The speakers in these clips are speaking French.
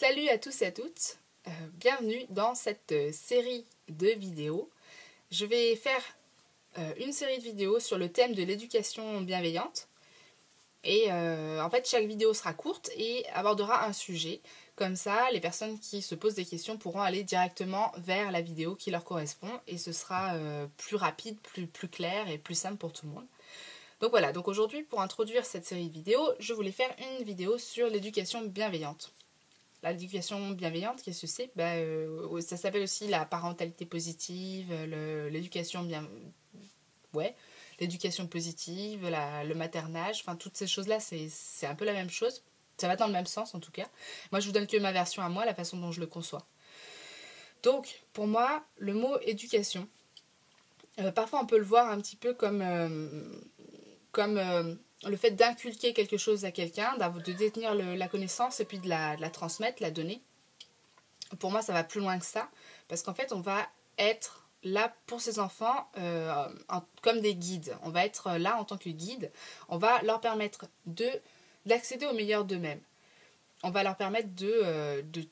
Salut à tous et à toutes, euh, bienvenue dans cette euh, série de vidéos. Je vais faire euh, une série de vidéos sur le thème de l'éducation bienveillante. Et en fait, chaque vidéo sera courte et abordera un sujet. Comme ça, les personnes qui se posent des questions pourront aller directement vers la vidéo qui leur correspond et ce sera plus rapide, plus, plus clair et plus simple pour tout le monde. Donc voilà, donc aujourd'hui pour introduire cette série de vidéos, je voulais faire une vidéo sur l'éducation bienveillante. L'éducation bienveillante, qu'est-ce que c'est ben, euh, Ça s'appelle aussi la parentalité positive, l'éducation bien... Ouais, l'éducation positive, le maternage, enfin toutes ces choses-là, c'est un peu la même chose. Ça va dans le même sens en tout cas. Moi je vous donne que ma version à moi, la façon dont je le conçois. Donc pour moi, le mot éducation, euh, parfois on peut le voir un petit peu comme... Euh, comme le fait d'inculquer quelque chose à quelqu'un, de détenir la connaissance et puis de la, transmettre, la donner. Pour moi, ça va plus loin que ça, parce qu'en fait, on va être là pour ces enfants euh, comme des guides. On va être là en tant que guide. On va leur permettre de d'accéder au meilleur d'eux-mêmes. On va leur permettre de, euh, de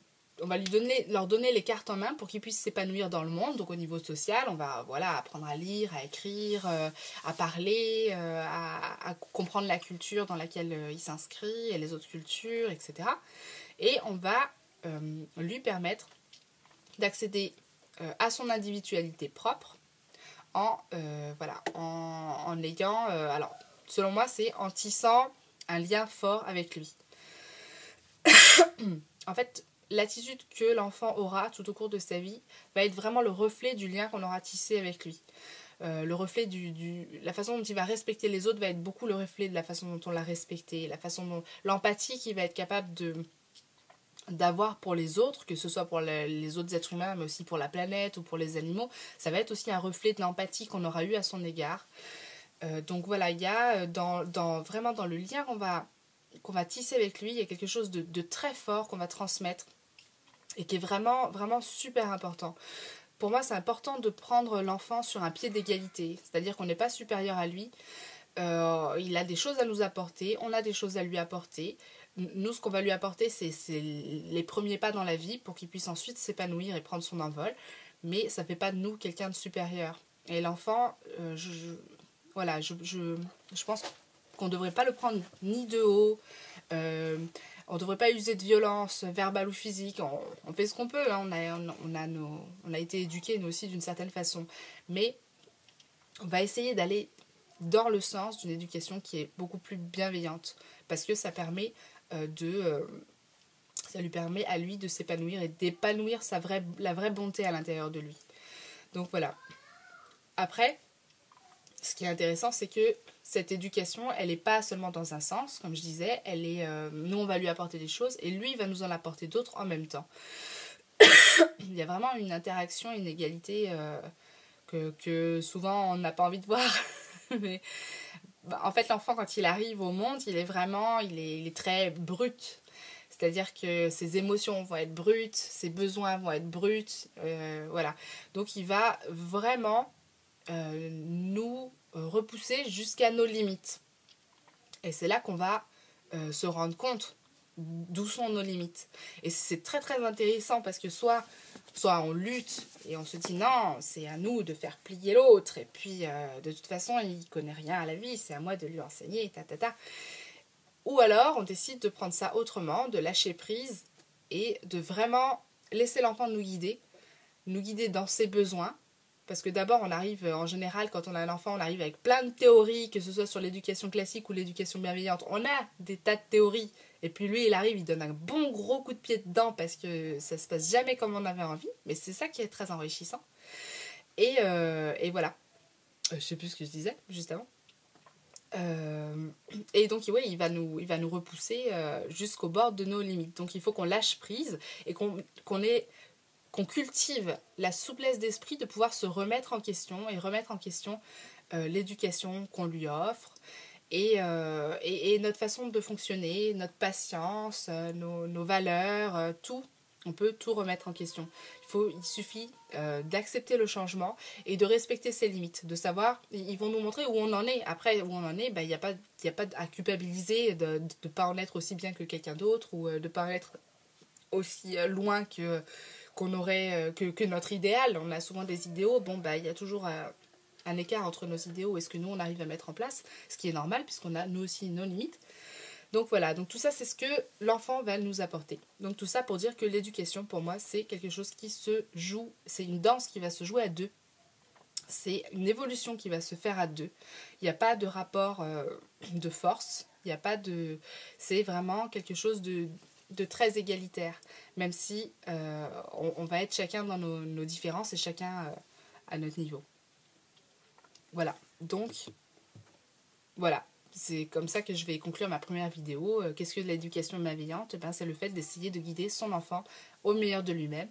on va lui donner, leur donner les cartes en main pour qu'ils puissent s'épanouir dans le monde. Donc au niveau social, on va voilà, apprendre à lire, à écrire, euh, à parler, euh, à, comprendre la culture dans laquelle euh, il s'inscrit et les autres cultures, etc. Et on va lui permettre d'accéder à son individualité propre en, voilà, en, en ayant, alors selon moi, c'est en tissant un lien fort avec lui. en fait, l'attitude que l'enfant aura tout au cours de sa vie va être vraiment le reflet du lien qu'on aura tissé avec lui. Euh, le reflet du, La façon dont il va respecter les autres va être beaucoup le reflet de la façon dont on l'a respecté, la façon dont. l'empathie qu'il va être capable de d'avoir pour les autres, que ce soit pour les autres êtres humains, mais aussi pour la planète ou pour les animaux, ça va être aussi un reflet de l'empathie qu'on aura eu à son égard. Euh, donc voilà, il y a euh, dans, vraiment dans le lien qu'on va, qu'on va tisser avec lui, il y a quelque chose de très fort qu'on va transmettre et qui est vraiment, vraiment super important. Pour moi, c'est important de prendre l'enfant sur un pied d'égalité, c'est-à-dire qu'on n'est pas supérieur à lui. Euh, il a des choses à nous apporter, on a des choses à lui apporter. Nous, ce qu'on va lui apporter, c'est les premiers pas dans la vie pour qu'il puisse ensuite s'épanouir et prendre son envol. Mais ça ne fait pas de nous quelqu'un de supérieur. Et l'enfant, euh, je, je, je pense qu'on ne devrait pas le prendre ni de haut, euh, on ne devrait pas user de violence verbale ou physique. On, fait ce qu'on peut. Hein. On, a, été éduqués, nous aussi, d'une certaine façon. Mais on va essayer d'aller dans le sens d'une éducation qui est beaucoup plus bienveillante. Parce que ça permet euh, de. Euh, ça lui permet à lui de s'épanouir et d'épanouir sa vraie, la vraie bonté à l'intérieur de lui. Donc voilà. Après, ce qui est intéressant, c'est que cette éducation, elle n'est pas seulement dans un sens, comme je disais, elle est, euh, nous on va lui apporter des choses et lui va nous en apporter d'autres en même temps. Il y a vraiment une interaction, une égalité euh, que, souvent on n'a pas envie de voir. Bah, en fait, l'enfant quand il arrive au monde, il est vraiment, il il est très brut. C'est-à-dire que ses émotions vont être brutes, ses besoins vont être bruts, euh, voilà. Donc il va vraiment nous euh, repousser jusqu'à nos limites. Et c'est là qu'on va euh, se rendre compte d'où sont nos limites. Et c'est très très intéressant parce que soit, soit on lutte et on se dit non, c'est à nous de faire plier l'autre, et puis euh, de toute façon il connaît rien à la vie, c'est à moi de lui enseigner, ta ta ta. Ou alors on décide de prendre ça autrement, de lâcher prise et de vraiment laisser l'enfant nous guider, nous guider dans ses besoins, parce que d'abord, on arrive, en général, quand on a un enfant, on arrive avec plein de théories, que ce soit sur l'éducation classique ou l'éducation bienveillante. On a des tas de théories. Et puis lui, il arrive, il donne un bon gros coup de pied dedans parce que ça se passe jamais comme on avait envie. Mais c'est ça qui est très enrichissant. Et, euh, voilà. Euh, je sais plus ce que je disais juste avant. Euh, et donc, il va nous, il va nous repousser jusqu'au bord de nos limites. Donc, il faut qu'on lâche prise et qu'on ait qu'on cultive la souplesse d'esprit de pouvoir se remettre en question et remettre en question euh, l'éducation qu'on lui offre euh, et, et, notre façon de fonctionner, notre patience, euh, nos, valeurs, tout. On peut tout remettre en question. Il, faut, il suffit d'accepter le changement et de respecter ses limites, de savoir, ils vont nous montrer où on en est. Après, où on en est, ben, il n'y a, pas, a pas à culpabiliser de ne pas en être aussi bien que quelqu'un d'autre ou de ne pas en être aussi loin que qu'on aurait que, que, notre idéal. On a souvent des idéaux. Bon, bah, il y a toujours un écart entre nos idéaux et ce que nous on arrive à mettre en place, ce qui est normal puisqu'on a nous aussi nos limites. Donc voilà, donc tout ça c'est ce que l'enfant va nous apporter. Donc tout ça pour dire que l'éducation pour moi c'est quelque chose qui se joue, c'est une danse qui va se jouer à deux. C'est une évolution qui va se faire à deux. Il n'y a pas de rapport euh, de force, il n'y a pas de... C'est vraiment quelque chose de, très égalitaire, même si euh, on, va être chacun dans nos, différences et chacun euh, à notre niveau. Voilà, donc voilà, c'est comme ça que je vais conclure ma première vidéo. Euh, qu'est-ce que l'éducation bienveillante? Ben, C'est le fait d'essayer de guider son enfant au meilleur de lui-même,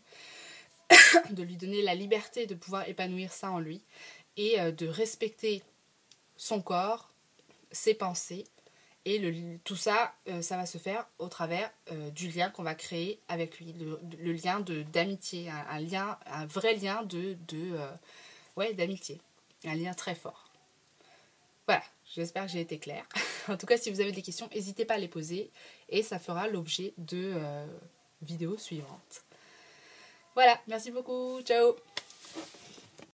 de lui donner la liberté de pouvoir épanouir ça en lui et de respecter son corps, ses pensées. Et tout ça, euh, ça va se faire au travers du lien qu'on va créer avec lui, le, lien d'amitié, un, lien, un vrai lien de, de ouais, d'amitié, un lien très fort. Voilà, J'espère que j'ai été claire. en tout cas, si vous avez des questions, n'hésitez pas à les poser et ça fera l'objet de euh, vidéos suivantes. Voilà, merci beaucoup. Ciao